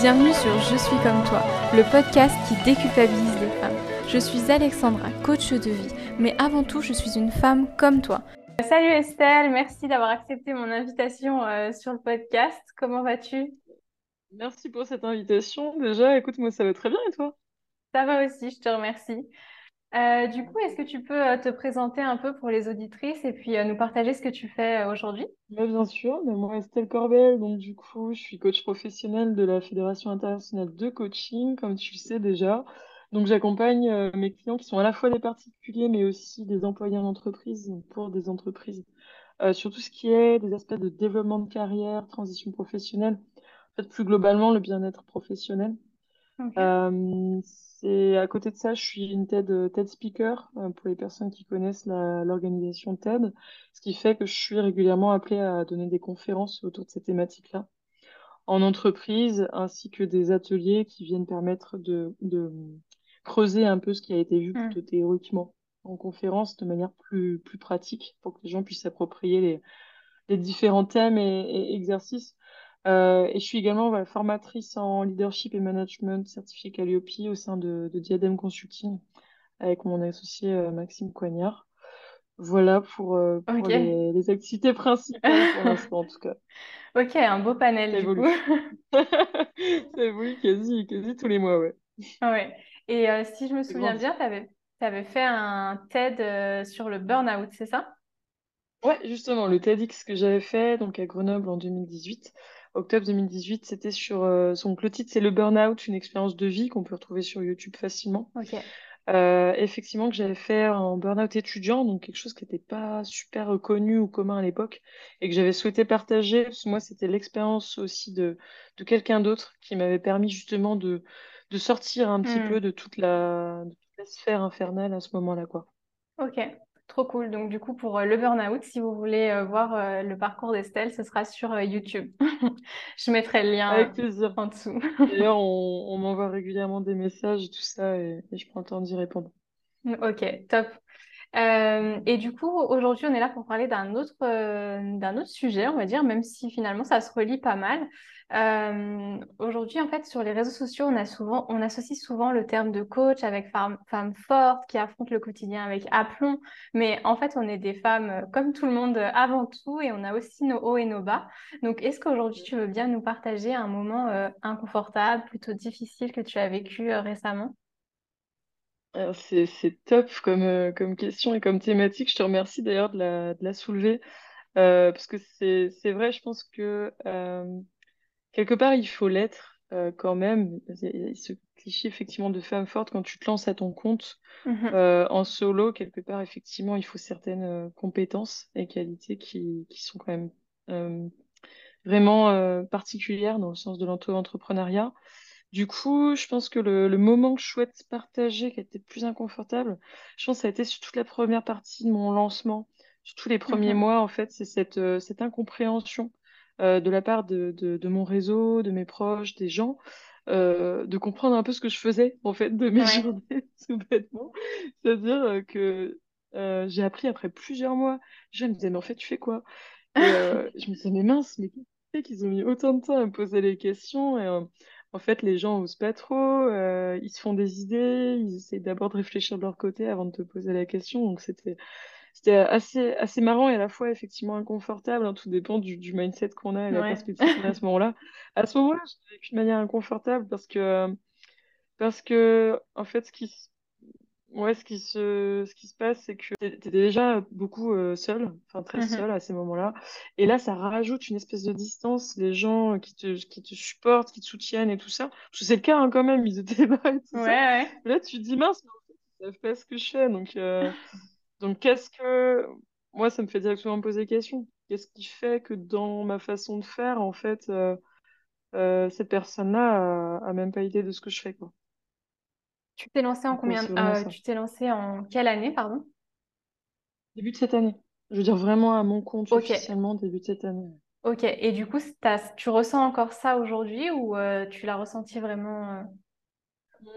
Bienvenue sur Je suis comme toi, le podcast qui déculpabilise les femmes. Je suis Alexandra, coach de vie, mais avant tout, je suis une femme comme toi. Salut Estelle, merci d'avoir accepté mon invitation euh, sur le podcast. Comment vas-tu? Merci pour cette invitation. Déjà, écoute, moi ça va très bien et toi? Ça va aussi, je te remercie. Euh, du coup, est-ce que tu peux euh, te présenter un peu pour les auditrices et puis nous partager ce que tu fais aujourd'hui? Bien sûr, mais moi Estelle Corbel, donc du coup je suis coach professionnel de la Fédération internationale de coaching, comme tu le sais déjà. Donc j'accompagne euh, mes clients qui sont à la fois des particuliers mais aussi des employés en entreprise pour des entreprises euh, sur tout ce qui est des aspects de développement de carrière, transition professionnelle, en fait plus globalement le bien-être professionnel. Euh, c'est à côté de ça, je suis une TED, TED speaker pour les personnes qui connaissent l'organisation TED, ce qui fait que je suis régulièrement appelée à donner des conférences autour de ces thématiques-là en entreprise, ainsi que des ateliers qui viennent permettre de, de creuser un peu ce qui a été vu plutôt mmh. théoriquement en conférence de manière plus, plus pratique pour que les gens puissent s'approprier les, les, différents thèmes et, exercices. Euh, et je suis également formatrice en leadership et management certifiée Calliope au sein de, de Diadem Consulting avec mon associé euh, Maxime Coignard. Voilà pour, euh, pour les, les, activités principales pour l'instant en tout cas. Ok, un beau panel du coup. Ça évolue quasi, quasi tous les mois, ouais. Ouais. Et si je me souviens bien, tu avais, avais, fait un TED sur le burn-out, c'est ça? Ouais, justement, le TEDx que j'avais fait donc à Grenoble en 2018, octobre 2018, c'était sur euh, son le titre, c'est le burn-out, une expérience de vie qu'on peut retrouver sur YouTube facilement. Ok. effectivement, que j'avais fait en burn-out étudiant, donc quelque chose qui n'était pas super connu ou commun à l'époque, et que j'avais souhaité partager, parce que moi, c'était l'expérience aussi de, de quelqu'un d'autre qui m'avait permis justement de, de sortir un petit hmm. peu de toute, la, sphère infernale à ce moment-là, quoi. Ok, trop cool. Donc du coup, pour euh, le burn-out, si vous voulez euh, voir euh, le parcours d'Estelle, ce sera sur YouTube. Je mettrai le lien Avec plaisir. en dessous. D'ailleurs, on, m'envoie régulièrement des messages et tout ça, et, je prends le temps d'y répondre. Ok, top. et du coup, aujourd'hui, on est là pour parler d'un autre, d'un autre sujet, on va dire, même si finalement ça se relie pas mal. Euh, aujourd'hui, en fait, sur les réseaux sociaux, on, associe souvent le terme de coach avec femme, femme forte qui affronte le quotidien avec aplomb. Mais en fait, on est des femmes euh, comme tout le monde euh, avant tout et on a aussi nos hauts et nos bas. Donc, est-ce qu'aujourd'hui, tu veux bien nous partager un moment inconfortable, plutôt difficile que tu as vécu récemment? C'est top comme, question et comme thématique. Je te remercie d'ailleurs de la soulever. parce que c'est vrai, je pense que quelque part, il faut l'être euh, quand même. Il y a ce cliché effectivement de femme forte quand tu te lances à ton compte mmh euh, en solo, quelque part, effectivement, il faut certaines euh, compétences et qualités qui, qui sont quand même vraiment particulières dans le sens de l'entrepreneuriat. Du coup, je pense que le, le, moment que je souhaite partager, qui a été plus inconfortable, je pense que ça a été sur toute la première partie de mon lancement, sur tous les premiers mmh mois, en fait, c'est cette, cette incompréhension euh, de la part de, de, mon réseau, de mes proches, des gens, euh, de comprendre un peu ce que je faisais en fait de mes journées tout bêtement. C'est-à-dire euh, que j'ai appris après plusieurs mois. Je me disais, mais en fait, tu fais quoi? Et je me disais, mais mince, mais qui qu'ils ont mis autant de temps à me poser les questions? Et, en fait, les gens osent pas trop, ils se font des idées, ils essaient d'abord de réfléchir de leur côté avant de te poser la question. Donc, c'était c'était assez, assez marrant et à la fois effectivement inconfortable. Hein, tout dépend du, du mindset qu'on a et la perspective qu'on a à ce moment-là. À ce moment-là, je vécu de manière inconfortable parce que, parce que en fait, ce qui, ouais, ce qui, se, ce qui se passe, c'est que tu étais déjà beaucoup euh, seul, enfin très mmh seul à ces moments-là. Et là, ça rajoute une espèce de distance, les gens qui te, qui te supportent, qui te soutiennent et tout ça. Parce que c'est le cas hein, quand même, ils étaient là et tout ça. Là, tu te dis mince, mais en fait, ils savent pas ce que je fais. Donc. Euh, donc, qu'est-ce que. Moi, ça me fait directement me poser des questions. Qu'est-ce qui fait que dans ma façon de faire, en fait, euh, euh, cette personne-là a, même pas idée de ce que je fais, quoi? Tu t'es lancé en combien euh, Tu t'es lancé en quelle année, pardon? Début de cette année. Je veux dire vraiment à mon compte officiellement début de cette année. Ok, et du coup, tu ressens encore ça aujourd'hui ou tu l'as ressenti vraiment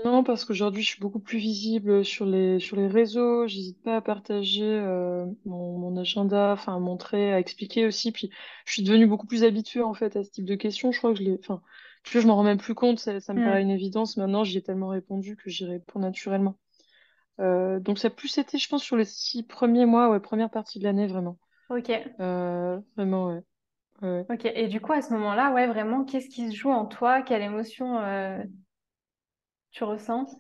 non, parce qu'aujourd'hui, je suis beaucoup plus visible sur les, sur les réseaux. J'hésite pas à partager euh, mon, mon agenda, enfin, à montrer, à expliquer aussi. Puis, je suis devenue beaucoup plus habituée, en fait, à ce type de questions. Je crois que je l'ai, enfin, Puis je m'en rends même plus compte, ça, ça me paraît Hmm. une évidence. Maintenant, j'y ai tellement répondu que j'y réponds naturellement. Euh, donc ça a plus été, je pense, sur les six premiers mois, ouais, première partie de l'année, vraiment. Ok, Euh, vraiment, ouais. Ouais, ok. Et du coup, à ce moment-là, ouais, vraiment, qu'est-ce qui se joue en toi? Quelle émotion tu ressens?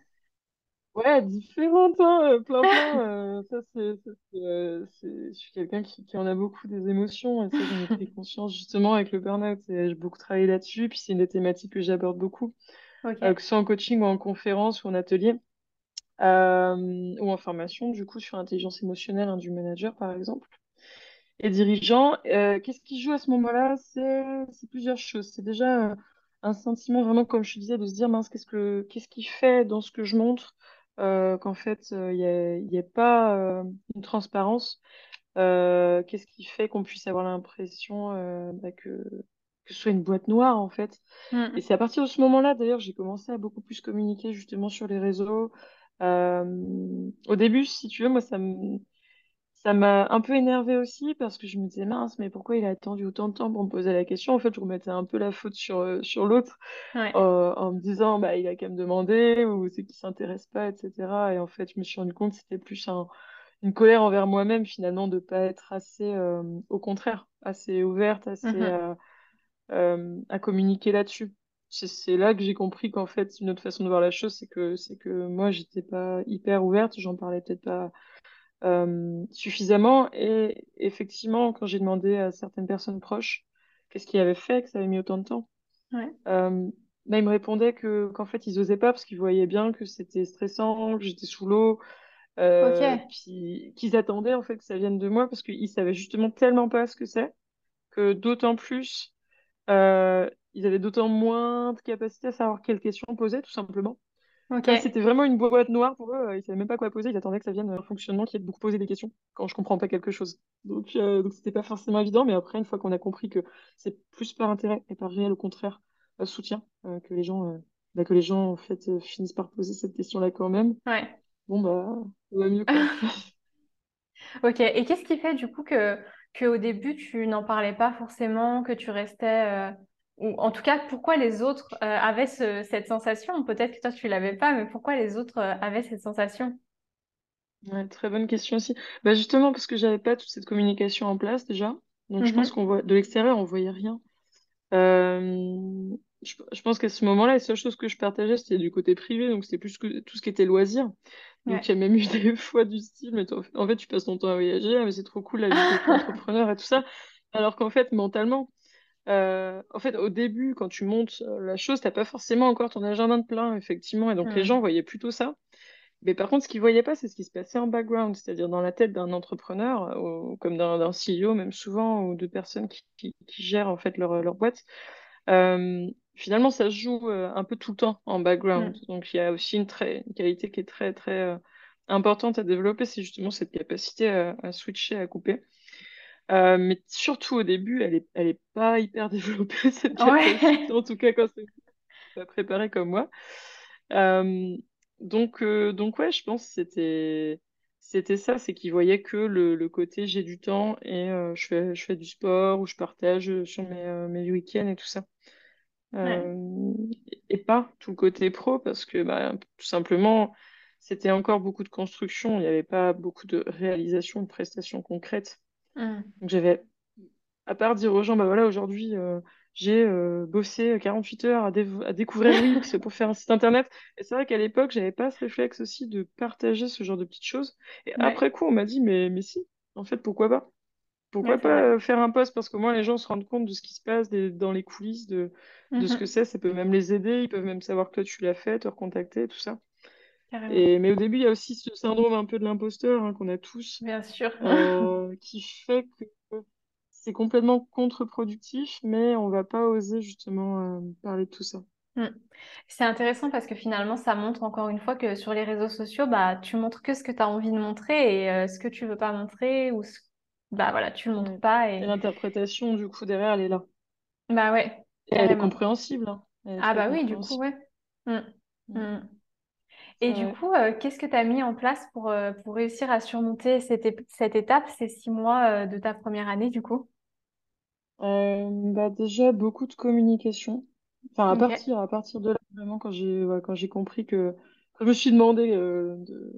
Ouais, différentes, hein, euh, plein, plein. euh, ça, c'est, ça, c'est, euh, c'est- je suis quelqu'un qui, qui en a beaucoup des émotions, et ça, j'en ai pris conscience justement avec le burn-out. Et j'ai beaucoup travaillé là-dessus, puis c'est une des thématiques que j'aborde beaucoup, euh, que ce soit en coaching ou en conférence ou en atelier, ou en formation, du coup, sur l'intelligence émotionnelle hein, du manager, par exemple. et dirigeant. Qu'est-ce qui joue à ce moment-là? C'est c'est plusieurs choses. C'est déjà un sentiment vraiment, comme je te disais, de se dire, mince, qu'est-ce que, qu'est-ce qui fait dans ce que je montre euh, qu'en fait, il n'y a, pas euh, une transparence. Euh, qu'est-ce qui fait qu'on puisse avoir l'impression euh, bah, que, que ce soit une boîte noire, en fait. Et Hmm. c'est à partir de ce moment-là, d'ailleurs, j'ai commencé à beaucoup plus communiquer justement sur les réseaux. Euh, au début, si tu veux, moi, ça me, ça m'a un peu énervé aussi parce que je me disais, mince, mais pourquoi il a attendu autant de temps pour me poser la question? En fait, je remettais un peu la faute sur, euh, sur l'autre ouais, euh, en me disant, bah, il a qu'à me demander ou c'est qu'il s'intéresse pas, etc. Et en fait, je me suis rendu compte que c'était plus un- une colère envers moi-même finalement de pas être assez, euh, au contraire, assez ouverte, assez euh, à communiquer là-dessus. C'est c'est là que j'ai compris qu'en fait, une autre façon de voir la chose, c'est que, c'est que moi, j'étais pas hyper ouverte, j'en parlais peut-être pas euh, suffisamment. Et effectivement, quand j'ai demandé à certaines personnes proches qu'est-ce qui avait fait que ça avait mis autant de temps, ouais, euh, bah, ils me répondaient que qu'en fait ils osaient pas parce qu'ils voyaient bien que c'était stressant, que j'étais sous l'eau, euh, puis qu'ils attendaient en fait que ça vienne de moi parce qu'ils savaient justement tellement pas ce que c'est que d'autant plus euh, ils avaient d'autant moins de capacité à savoir quelles questions poser tout simplement. C'était vraiment une boîte noire pour eux, euh, ils savaient même pas quoi poser, ils attendaient que ça vienne un fonctionnement qui est de beaucoup poser des questions quand je comprends pas quelque chose. Donc, euh, donc c'était pas forcément évident, mais après, une fois qu'on a compris que c'est plus par intérêt et par réel, au contraire, euh, soutien, euh, que les gens, euh, bah, que les gens en fait euh, finissent par poser cette question-là quand même, ouais. bon bah, ça va mieux quoi. Ok, et qu'est-ce qui fait du coup que, que au début tu n'en parlais pas forcément, que tu restais, euh, ou en tout cas pourquoi les autres euh, avaient ce- cette sensation? Peut-être que toi tu l'avais pas, mais pourquoi les autres euh, avaient cette sensation? Ouais, très bonne question aussi. Bah justement parce que j'avais pas toute cette communication en place déjà, donc je pense Mhm. qu'on voit de l'extérieur, on voyait rien. Euh, je, je pense qu'à ce moment-là, la seule chose que je partageais, c'était du côté privé, donc c'était plus que tout ce qui était loisir. Donc il y a même eu des fois du style, mais en fait, tu passes ton temps à voyager, ah, mais c'est trop cool la vie d'auto-entrepreneur et tout ça. Alors qu'en fait, mentalement, euh, en fait, au début, quand tu montes euh, la chose, t'as pas forcément encore ton agenda de plein, effectivement, et donc les gens voyaient plutôt ça. Mais par contre, ce qu'ils voyaient pas, c'est ce qui se passait en background, c'est-à-dire dans la tête d'un entrepreneur, ou comme d'un CEO, même souvent, ou de personnes qui, qui, qui gèrent en fait leur, leur boîte. Euh, finalement, ça se joue un peu tout le temps en background. Hmm. Donc, il y a aussi une, très, une qualité qui est très, très euh, importante à développer, c'est justement cette capacité à, à switcher, à couper. Euh, mais surtout au début, elle est, elle est pas hyper développée, cette capacité, Ouais. en tout cas quand c'est pas préparé comme moi. Euh, donc, euh, donc ouais, je pense que c'était, c'était ça, c'est qu'ils voyaient que le, le côté j'ai du temps et euh, je fais, je fais du sport ou je partage sur mes, mes week-ends et tout ça. Ouais. Et pas tout le côté pro parce que bah, tout simplement, c'était encore beaucoup de construction, il n'y avait pas beaucoup de réalisation, de prestations concrètes. Hmm. Donc j'avais, à part dire aux gens, bah voilà, aujourd'hui, euh, j'ai euh, bossé 48 heures à, dév- à découvrir Wix pour faire un site internet. Et c'est vrai qu'à l'époque, j'avais pas ce réflexe aussi de partager ce genre de petites choses. Et Ouais. après coup, on m'a dit, mais, mais si, en fait, pourquoi pas? Pourquoi pas euh, faire un post? Parce qu'au moins les gens se rendent compte de ce qui se passe des- dans les coulisses, de, de ce que Mhm. c'est. Ça peut même les aider, ils peuvent même savoir que toi tu l'as fait, te recontacter, tout ça. Et, mais au début, il y a aussi ce syndrome un peu de l'imposteur hein, qu'on a tous, Bien sûr. euh, qui fait que c'est complètement contre-productif, mais on va pas oser justement euh, parler de tout ça. Hmm. C'est intéressant parce que finalement, ça montre encore une fois que sur les réseaux sociaux, bah, tu montres que ce que tu as envie de montrer et euh, ce que tu veux pas montrer ou ce... bah voilà, tu le montres pas Et et l'interprétation, du coup, derrière, elle est là. bah ouais, Et elle est compréhensible, hein. Elle est Ah bah oui, du coup, ouais. Hmm. Ouais, Et du coup, euh, qu'est-ce que tu as mis en place pour, euh, pour réussir à surmonter cette, étape, ces six mois, euh, de ta première année, du coup? Bah déjà, beaucoup de communication. Enfin, à partir, à partir de là, vraiment, quand j'ai ouais, quand j'ai compris que. Quand je me suis demandé de...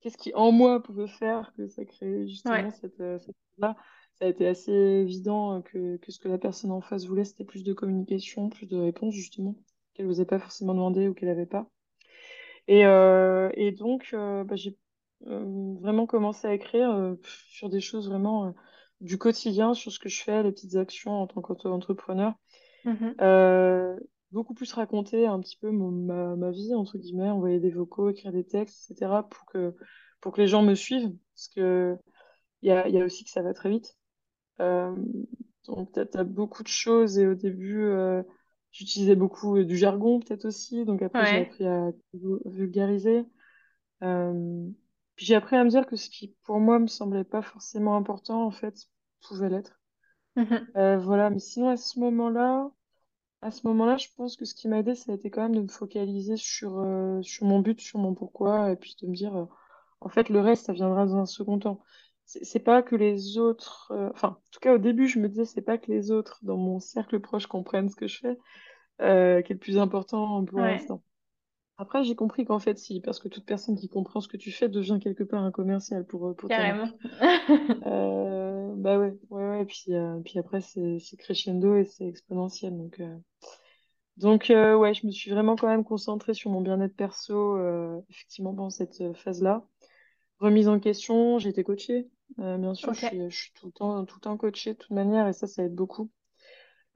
qu'est-ce qui en moi pouvait faire que ça créait justement Ouais. cette, cette là ça a été assez évident que, que ce que la personne en face voulait, c'était plus de communication, plus de réponses, justement, qu'elle n'osait pas forcément demander ou qu'elle n'avait pas. Et, euh, et donc, euh, bah, j'ai euh, vraiment commencé à écrire euh, sur des choses vraiment du quotidien, sur ce que je fais, les petites actions en tant qu'entrepreneur. Euh, beaucoup plus raconter un petit peu mon- ma, ma vie, entre guillemets, envoyer des vocaux, écrire des textes, etc., pour que, pour que les gens me suivent. Parce que il y a, il y a aussi que ça va très vite. Euh, donc, t'as, t'as beaucoup de choses et au début, euh, j'utilisais beaucoup euh, du jargon peut-être aussi. Donc après, j'ai appris à vu- vulgariser. Euh, puis j'ai appris à me dire que ce qui, pour moi, me semblait pas forcément important, en fait, pouvait l'être. Mhm. Euh, voilà, mais sinon, à ce moment-là, à ce moment-là, je pense que ce qui m'a aidé, ça a été quand même de me focaliser sur, euh, sur mon but, sur mon pourquoi, et puis de me dire, en fait, le reste, ça viendra dans un second temps. C'est pas que les autres, euh, enfin, en tout cas, au début, je me disais, c'est pas que les autres, dans mon cercle proche, comprennent ce que je fais, euh, qui est le plus important pour Ouais. l'instant. Après, j'ai compris qu'en fait, si, parce que toute personne qui comprend ce que tu fais devient quelque part un commercial pour, euh, pour. Carrément. Euh, bah ouais, ouais, ouais, puis, euh, puis après, c'est crescendo et c'est exponentiel. Donc, donc ouais, je me suis vraiment quand même concentrée sur mon bien-être perso, effectivement, pendant cette phase-là. Remise en question, j'ai été coachée. Euh, bien sûr, je suis, je suis tout le temps, tout le temps coachée de toute manière et ça, ça aide beaucoup.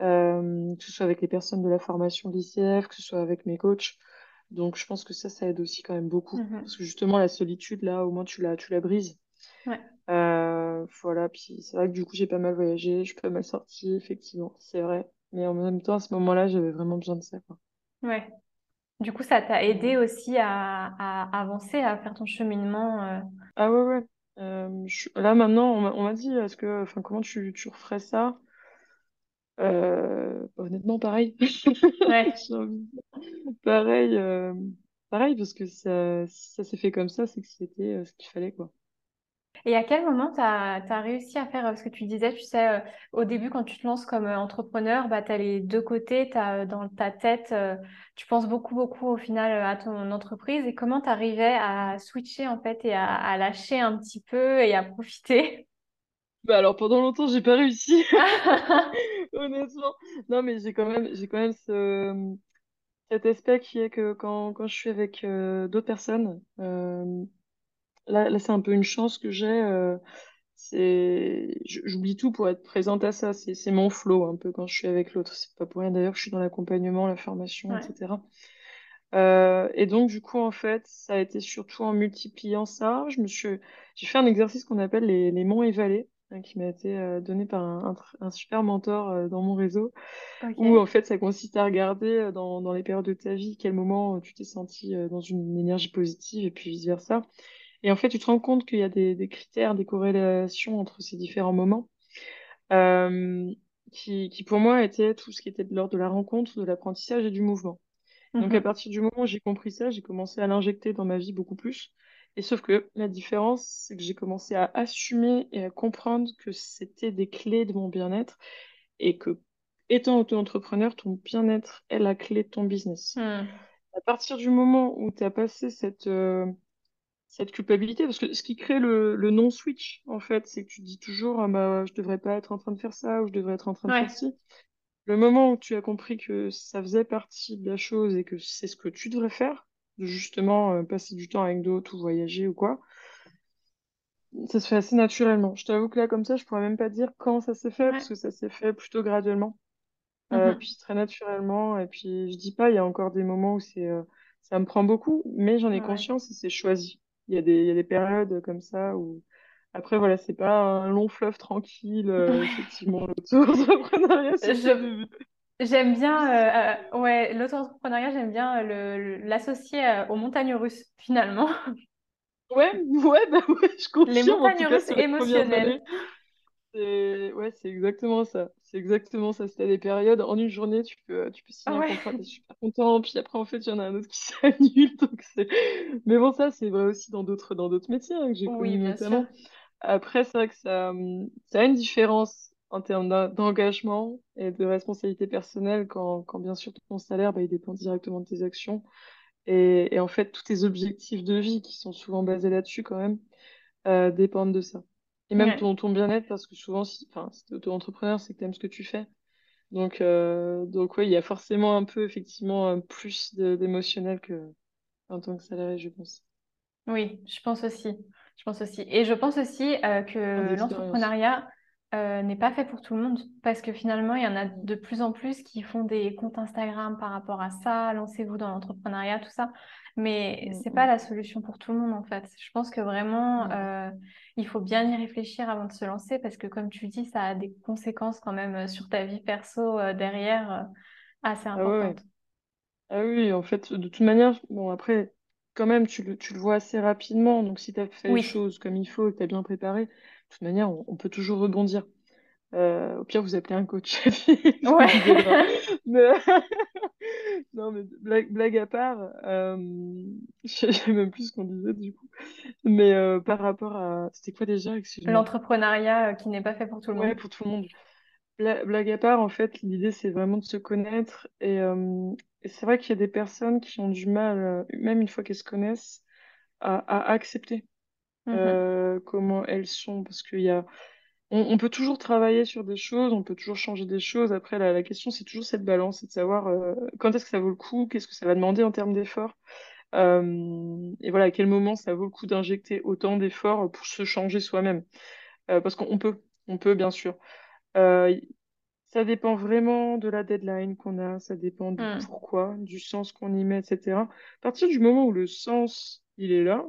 Euh, que ce soit avec les personnes de la formation de l'ICF, que ce soit avec mes coachs. Donc, je pense que ça, ça aide aussi quand même beaucoup. Mhm. Parce que justement, la solitude, là, au moins, tu la, tu la brises. Ouais. Euh, voilà, puis c'est vrai que du coup, j'ai pas mal voyagé, je suis pas mal sortie, effectivement, c'est vrai. Mais en même temps, à ce moment-là, j'avais vraiment besoin de ça, quoi. Ouais. Du coup, ça t'a aidé aussi à, à avancer, à faire ton cheminement. euh. Ah ouais, ouais. Euh, je- là, maintenant, on m'a on m'a dit, est-ce que, enfin, comment tu, tu referais ça? Euh, honnêtement, pareil. Ouais. Pareil, euh, pareil, parce que ça, ça s'est fait comme ça, c'est que c'était euh, ce qu'il fallait, quoi. Et à quel moment tu as, réussi à faire, parce que tu disais, tu sais, euh, au début, quand tu te lances comme euh, entrepreneur, bah, tu as les deux côtés, tu as dans ta tête, euh, tu penses beaucoup, beaucoup au final euh, à ton entreprise. Et comment tu arrivais à switcher en fait et à, à lâcher un petit peu et à profiter? Bah alors pendant longtemps j'ai pas réussi honnêtement non mais j'ai quand même j'ai quand même ce cet aspect qui est que quand, quand je suis avec euh, d'autres personnes, euh, là, là c'est un peu une chance que j'ai. euh, j'oublie tout pour être présente à ça. C'est, mon flow un peu quand je suis avec l'autre. C'est pas pour rien d'ailleurs que je suis dans l'accompagnement, la formation, Ouais. etc. Euh, et donc du coup en fait, ça a été surtout en multipliant ça. Je me suis, j'ai fait un exercice qu'on appelle les, les monts et vallées, hein, qui m'a été euh, donné par un, un tr- un super mentor euh, dans mon réseau où en fait ça consiste à regarder dans, dans les périodes de ta vie quel moment tu t'es senti dans une énergie positive et puis vice-versa. Et en fait tu te rends compte qu'il y a des, des critères, des corrélations entre ces différents moments euh, qui, qui pour moi étaient tout ce qui était de l'ordre de la rencontre, de l'apprentissage et du mouvement. Donc à Mhm. partir du moment où j'ai compris ça, j'ai commencé à l'injecter dans ma vie beaucoup plus. Et sauf que la différence, c'est que j'ai commencé à assumer et à comprendre que c'était des clés de mon bien-être et que, étant auto-entrepreneur, ton bien-être est la clé de ton business. Hmm. À partir du moment où tu as passé cette, euh, cette culpabilité, parce que ce qui crée le, le non-switch, en fait, c'est que tu te dis toujours, ah bah, je devrais pas être en train de faire ça ou je devrais être en train de faire ci. Le moment où tu as compris que ça faisait partie de la chose et que c'est ce que tu devrais faire, de justement euh, passer du temps avec d'autres ou voyager ou quoi, ça se fait assez naturellement. Je t'avoue que là, comme ça, je pourrais même pas dire quand ça s'est fait, parce que ça s'est fait plutôt graduellement. Euh, Mhm. puis très naturellement. Et puis je dis pas, il y a encore des moments où c'est, euh, ça me prend beaucoup, mais j'en ai Ouais. conscience et c'est choisi. Il y a des, y a des périodes comme ça où après voilà, c'est pas un long fleuve tranquille. euh, effectivement, l'auto-entrepreneuriat, Je, j'aime bien, euh, ouais, l'auto-entrepreneuriat, j'aime bien euh, l'associer aux montagnes russes, finalement. Ouais, ouais, bah ouais, je Les confirme tout montagnes russes les émotionnelles. Ouais, c'est exactement ça. C'est exactement ça. C'était des périodes, en une journée, tu peux, tu peux signer un Ouais. contrat, t'es super content, puis après, en fait, il y en a un autre qui s'annule. Donc c'est... Mais bon, ça, c'est vrai aussi dans d'autres dans d'autres métiers hein, que j'ai Oui, connus bien sûr. notamment. Après, c'est vrai que ça, hum, ça a une différence en termes d'en- d'engagement et de responsabilité personnelle quand, quand bien sûr ton salaire, bah, il dépend directement de tes actions. Et, et en fait, tous tes objectifs de vie qui sont souvent basés là-dessus quand même euh, dépendent de ça. Et même Ouais. ton, ton bien-être, parce que souvent, si, si t'es auto-entrepreneur, c'est que t'aimes ce que tu fais. Donc, euh, donc oui, il y a forcément un peu, effectivement, un plus d'émotionnel que en tant que salarié, je pense. Oui, je pense aussi. Je pense aussi. Et je pense aussi euh, que l'entrepreneuriat euh, n'est pas fait pour tout le monde parce que finalement, il y en a de plus en plus qui font des comptes Instagram par rapport à ça, lancez-vous dans l'entrepreneuriat, tout ça. Mais Mm, c'est pas la solution pour tout le monde en fait. Je pense que vraiment, euh, il faut bien y réfléchir avant de se lancer parce que comme tu dis, ça a des conséquences quand même euh, sur ta vie perso euh, derrière assez Ah ouais, importantes. Ah oui, en fait, de toute manière, bon, après, quand même, tu le, tu le vois assez rapidement. Donc, si tu as fait les choses comme il faut que tu as bien préparé, de toute manière, on, on peut toujours rebondir. Euh, au pire, vous appelez un coach. Mais... Non, mais blague, blague à part, euh, je sais même plus ce qu'on disait du coup. Mais euh, par rapport à... C'était quoi déjà? L'entrepreneuriat euh, qui n'est pas fait pour tout le Ouais, monde. pour tout le monde. Bla- Blague à part, en fait, l'idée, c'est vraiment de se connaître. Et, et c'est vrai qu'il y a des personnes qui ont du mal, euh, même une fois qu'elles se connaissent, à, à accepter Mhm. euh, comment elles sont. Parce qu'il y a... On, on peut toujours travailler sur des choses, on peut toujours changer des choses. Après, la, la question, c'est toujours cette balance, c'est de savoir euh, quand est-ce que ça vaut le coup, qu'est-ce que ça va demander en termes d'efforts. Euh, et voilà, à quel moment ça vaut le coup d'injecter autant d'efforts pour se changer soi-même. Parce qu'on on peut, on peut, bien sûr. Ça dépend vraiment de la deadline qu'on a, ça dépend du Mm. pourquoi, du sens qu'on y met, etc. À partir du moment où le sens, il est là,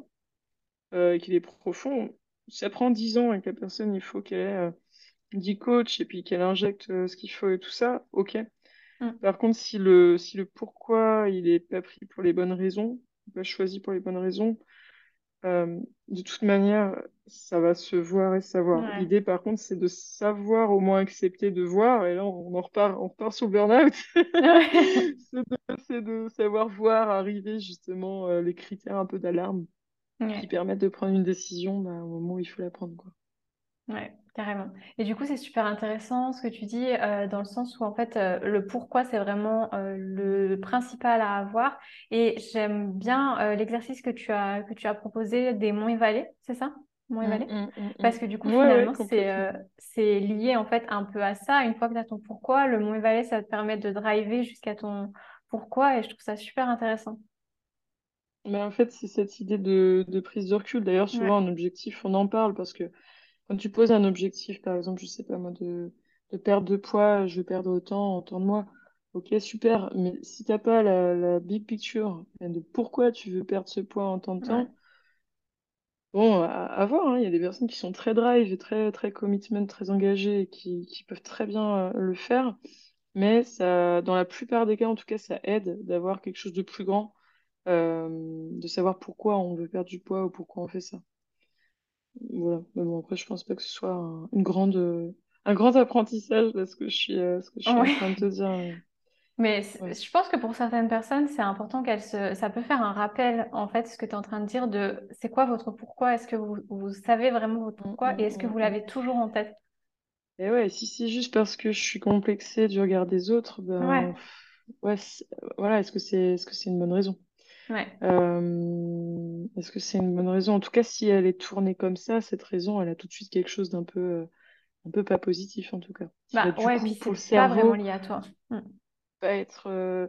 euh, qu'il est profond, ça prend 10 ans et que la personne, il faut qu'elle ait euh, 10 coachs et puis qu'elle injecte euh, ce qu'il faut et tout ça, ok. Mm. Par contre, si le, si le pourquoi, il est pas pris pour les bonnes raisons, pas choisi pour les bonnes raisons, euh, de toute manière, ça va se voir et savoir. Ouais. L'idée, par contre, c'est de savoir au moins accepter de voir. Et là, on en repart, on repart sur le burn-out. Ouais. C'est de, savoir voir arriver justement euh, les critères un peu d'alarme qui permettent de prendre une décision bah, au moment où il faut la prendre, quoi. Ouais, carrément. Et du coup, c'est super intéressant ce que tu dis, euh, dans le sens où en fait, euh, le pourquoi, c'est vraiment euh, le principal à avoir. Et j'aime bien l'exercice que tu as, que tu as proposé des monts et vallées, c'est ça? Monts et Mm, vallées? mm, mm, Parce que du coup, finalement, euh, c'est lié en fait un peu à ça. Une fois que tu as ton pourquoi, le mont et vallée, ça te permet de driver jusqu'à ton pourquoi. Et je trouve ça super intéressant. Mais en fait, c'est cette idée de, de prise de recul. D'ailleurs, souvent, Ouais, un objectif, on en parle parce que Quand tu poses un objectif, par exemple, je sais pas moi, de, de perdre de poids, je veux perdre autant en temps de mois. Ok, super. Mais si t'as pas la, la big picture de pourquoi tu veux perdre ce poids en tant de ouais, temps, bon, à, à voir, hein. Il y a des personnes qui sont très drive et très, très commitment, très engagées et qui, qui peuvent très bien euh, le faire. Mais ça, dans la plupart des cas, en tout cas, ça aide d'avoir quelque chose de plus grand, euh, de savoir pourquoi on veut perdre du poids ou pourquoi on fait ça. Voilà. Mais bon, après, je pense pas que ce soit un, une grande, euh, un grand apprentissage, là, ce que je suis, euh, ce que je suis en train de te dire. euh, Mais Ouais. je pense que pour certaines personnes, c'est important qu'elles se... Ça peut faire un rappel, en fait, ce que tu es en train de dire de c'est quoi votre pourquoi? Est-ce que vous, vous savez vraiment votre pourquoi et est-ce que vous l'avez toujours en tête? Et ouais, si c'est juste parce que je suis complexée du regard des autres, ben, Ouais, c'est- voilà, est-ce que c'est, est-ce que c'est une bonne raison? Ouais. Euh, est-ce que c'est une bonne raison? En tout cas, si elle est tournée comme ça, cette raison, elle a tout de suite quelque chose d'un peu, euh, un peu pas positif, en tout cas. Bah du ouais, puis coup, pour le c'est pas vraiment lié à toi. Mm. être, euh,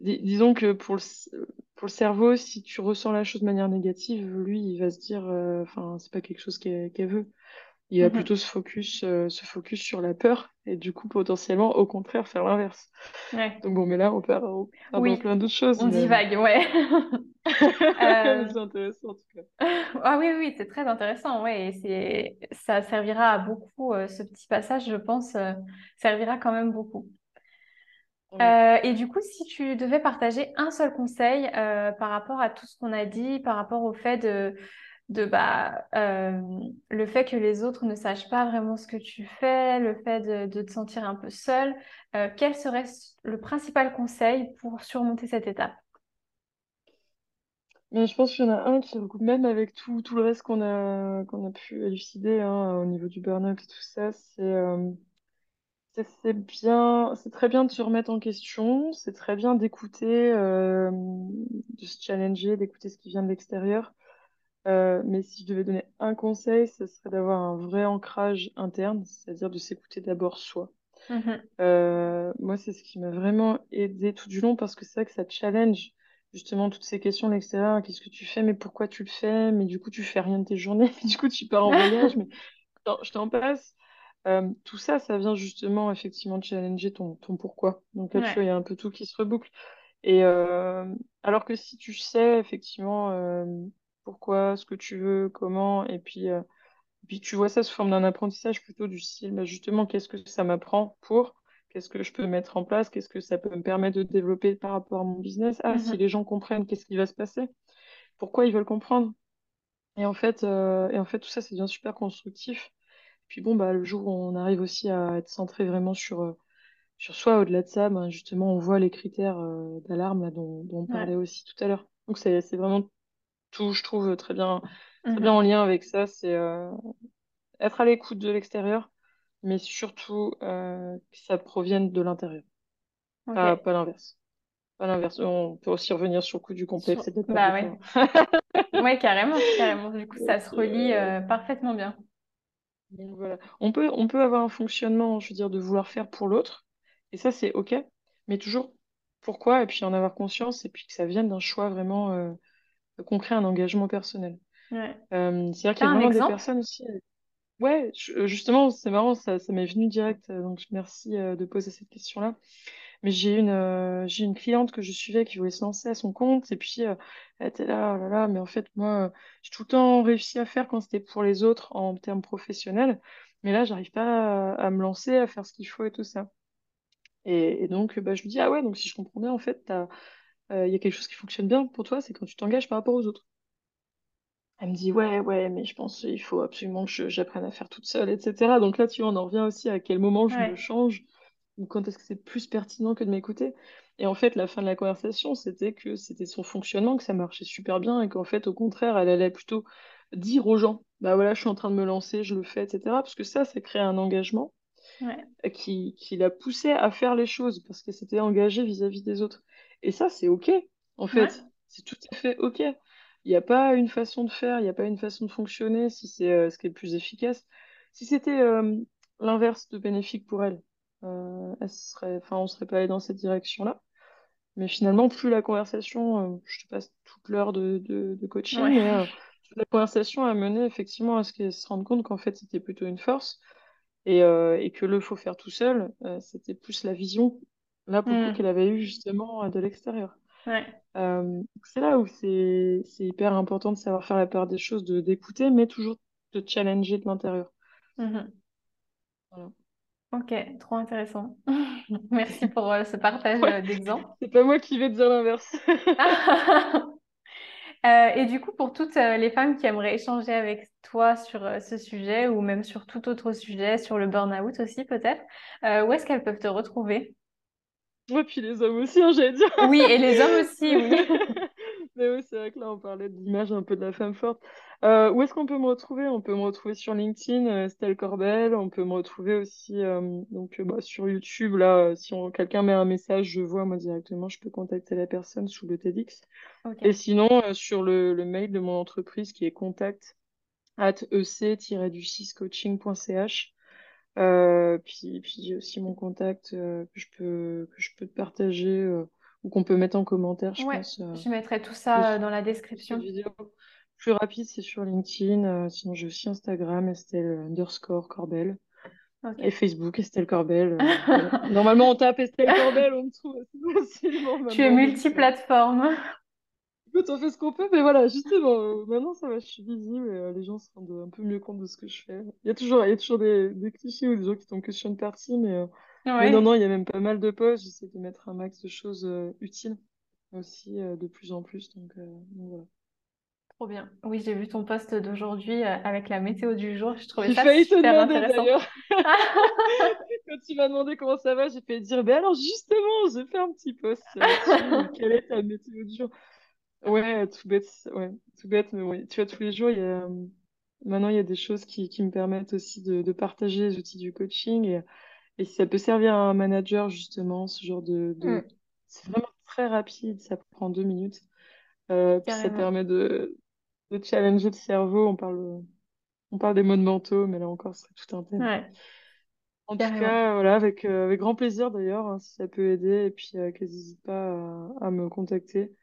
Dis- disons que pour le, pour le cerveau, si tu ressens la chose de manière négative, lui, il va se dire, euh, enfin, c'est pas quelque chose qu'elle qu'elle veut. Il va Mhm. plutôt se focus, euh, se focus sur la peur et du coup, potentiellement, au contraire, faire l'inverse. Ouais. Donc bon, mais là, on part, on part dans plein d'autres choses, on mais, divague, ouais. Euh, c'est intéressant en tout cas. Ah oui, oui, c'est très intéressant, ouais, et c'est, ça servira à beaucoup, euh, ce petit passage, je pense, euh, servira quand même beaucoup. Ouais. Et du coup, si tu devais partager un seul conseil par rapport à tout ce qu'on a dit, par rapport au fait de, de bah, euh, le fait que les autres ne sachent pas vraiment ce que tu fais, le fait de, te sentir un peu seul, euh, quel serait le principal conseil pour surmonter cette étape? Mais je pense qu'il y en a un qui recoupe même avec tout, tout le reste qu'on a, qu'on a pu élucider hein, au niveau du burn-out et tout ça, c'est euh, très bien de se remettre en question, c'est très bien d'écouter, de se challenger, d'écouter ce qui vient de l'extérieur. Euh, mais si je devais donner un conseil, ce serait d'avoir un vrai ancrage interne, c'est-à-dire de s'écouter d'abord soi. Mhm. Euh, moi, c'est ce qui m'a vraiment aidé tout du long parce que c'est vrai que ça challenge justement toutes ces questions de l'extérieur. Qu'est-ce que tu fais? Mais pourquoi tu le fais? Mais du coup, tu fais rien de tes journées. Mais du coup, tu pars en voyage. Mais non, je t'en passe. Euh, tout ça, ça vient justement effectivement challenger ton, ton pourquoi. Donc là, tu vois, il y a un peu tout qui se reboucle. Et alors que si tu sais effectivement pourquoi, ce que tu veux, comment, et puis, euh, et puis tu vois ça sous forme d'un apprentissage plutôt du style, bah, justement, qu'est-ce que ça m'apprend pour, qu'est-ce que je peux mettre en place, qu'est-ce que ça peut me permettre de développer par rapport à mon business. Ah, si Mhm. les gens comprennent, qu'est-ce qui va se passer? Pourquoi ils veulent comprendre? Et en fait, euh, et en fait, tout ça, ça devient super constructif. Puis bon, bah, le jour où on arrive aussi à être centré vraiment sur, euh, sur soi, au-delà de ça, ben, justement, on voit les critères euh, d'alarme dont, dont on parlait aussi tout à l'heure. Donc c'est, c'est vraiment tout, je trouve, très bien, très bien Mhm. en lien avec ça. C'est euh, être à l'écoute de l'extérieur, mais surtout euh, que ça provienne de l'intérieur, pas, l'inverse. Pas l'inverse. On peut aussi revenir sur le coup du complexe Sur- Bah ouais. poids. Ouais, carrément, carrément. Du coup, ça se relie euh, euh, parfaitement bien. Donc voilà. On peut, on peut avoir un fonctionnement, je veux dire, de vouloir faire pour l'autre, et ça c'est OK, mais toujours pourquoi, et puis en avoir conscience, et puis que ça vienne d'un choix vraiment euh, concret, un engagement personnel. Ouais. Euh, c'est-à-dire qu'il y a vraiment des personnes aussi. euh, Ouais, je- justement, c'est marrant, ça, ça m'est venu direct, euh, donc merci euh, de poser cette question-là. Mais j'ai une, euh, j'ai une cliente que je suivais qui voulait se lancer à son compte, et puis euh, elle était là, oh là là, mais en fait, moi, euh, j'ai tout le temps réussi à faire quand c'était pour les autres en termes professionnels, mais là, j'arrive pas à, à me lancer, à faire ce qu'il faut et tout ça. Et, et donc, bah, je lui dis, ah ouais, donc si je comprends bien, en fait, t'as, euh, il y a quelque chose qui fonctionne bien pour toi, c'est quand tu t'engages par rapport aux autres. Elle me dit, ouais, ouais, mais je pense qu'il faut absolument que j'apprenne à faire toute seule, etc. Donc là, tu vois, on en revient aussi à quel moment je me change ou quand est-ce que c'est plus pertinent que de m'écouter. Et en fait, la fin de la conversation, c'était que c'était son fonctionnement, que ça marchait super bien et qu'en fait, au contraire, elle allait plutôt dire aux gens, bah voilà, je suis en train de me lancer, je le fais, etc. Parce que ça, ça crée un engagement Ouais. euh, qui, qui la poussait à faire les choses parce qu'elle s'était engagée vis-à-vis des autres. Et ça, c'est OK, en Ouais. fait. C'est tout à fait OK. Il n'y a pas une façon de faire, il n'y a pas une façon de fonctionner si c'est euh, ce qui est le plus efficace. Si c'était euh, l'inverse de bénéfique pour elle, euh, elle serait, enfin, on serait pas allé dans cette direction-là. Mais finalement, plus la conversation, je te passe toute l'heure de, de, de coaching, Ouais. mais toute la conversation a mené effectivement à ce qu'elle se rende compte qu'en fait, c'était plutôt une force et, euh, et que le faut faire tout seul, euh, c'était plus la vision, là pour le coup, qu'elle avait eue justement euh, de l'extérieur. Ouais. Euh, c'est là où c'est c'est hyper important de savoir faire la part des choses, de d'écouter, mais toujours de challenger de l'intérieur. Mhm. Voilà. Ok, trop intéressant. Merci pour euh, ce partage Ouais, euh, d'exemples. c'est pas moi qui vais te dire l'inverse. Euh, et du coup, pour toutes euh, les femmes qui aimeraient échanger avec toi sur euh, ce sujet ou même sur tout autre sujet, sur le burn-out aussi peut-être, euh, où est-ce qu'elles peuvent te retrouver? Ouais, puis les hommes aussi, hein, j'allais dire. Oui, et les hommes aussi, oui. mais oui, c'est vrai que là, on parlait de l'image un peu de la femme forte. Euh, où est-ce qu'on peut me retrouver? On peut me retrouver sur LinkedIn, euh, Estelle Corbel. On peut me retrouver aussi euh, donc, euh, bah, sur YouTube. Là, euh, si quelqu'un met un message, je vois moi directement, je peux contacter la personne sous le TEDx. Et sinon, euh, sur le, le mail de mon entreprise qui est contact at ec-du6coaching.ch. Euh, puis, puis j'ai aussi mon contact euh, que je peux, que je peux te partager euh, ou qu'on peut mettre en commentaire, je Ouais, pense, euh, je mettrai tout ça euh, dans la description. vidéo. Plus rapide, c'est sur LinkedIn. sinon, j'ai aussi Instagram, Estelle underscore Corbel. Et Ok. Facebook, Estelle Corbel. Normalement, on tape Estelle Corbel, on me trouve assez facilement Tu es multiplateforme. Écoute, on fait ce qu'on peut. Mais voilà, justement, euh, maintenant, ça va, je suis visible et euh, les gens se rendent un peu mieux compte de ce que je fais. Il y a toujours, il y a toujours des, des clichés ou des gens qui tombent que sur une partie, mais. euh, mais non, non, il y a même pas mal de posts. J'essaie de mettre un max de choses euh, utiles aussi euh, de plus en plus. Donc, euh, donc voilà. trop bien. Oui, j'ai vu ton post d'aujourd'hui avec la météo du jour. Je trouvais J'ai ça failli te super demander intéressant. d'ailleurs. Quand tu m'as demandé comment ça va, j'ai fait dire, ben alors justement, j'ai fait un petit post. Quelle est ta météo du jour? Ouais, tout bête, ouais, tout bête, mais oui. Tu vois, tous les jours, il y a, euh, maintenant, il y a des choses qui, qui me permettent aussi de, de partager les outils du coaching. Et si ça peut servir à un manager, justement, ce genre de, de... Mm, C'est vraiment très rapide, ça prend deux minutes. Euh, puis ça permet de, de challenger le cerveau. On parle, on parle des modes mentaux, mais là encore, ce serait tout un thème. Ouais, En tout cas, voilà, avec, euh, avec grand plaisir d'ailleurs, hein, si ça peut aider. Et puis, euh, qu'ils n'hésitent pas à, à me contacter.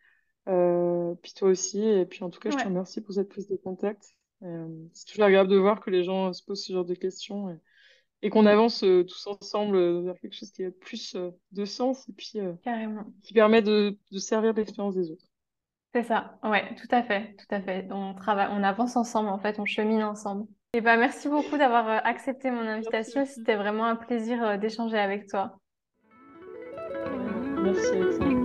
Euh, puis toi aussi. Et puis, en tout cas, je te remercie pour cette prise de contact. Euh, c'est toujours agréable de voir que les gens euh, se posent ce genre de questions et, et qu'on avance euh, tous ensemble euh, vers quelque chose qui a plus euh, de sens et puis euh, qui permet de, de servir l'expérience des autres. C'est ça. Ouais, tout à fait, tout à fait. On travaille, on avance ensemble, en fait, on chemine ensemble. Et ben, merci beaucoup d'avoir euh, accepté mon invitation. C'était vraiment un plaisir euh, d'échanger avec toi. Merci Alexandre.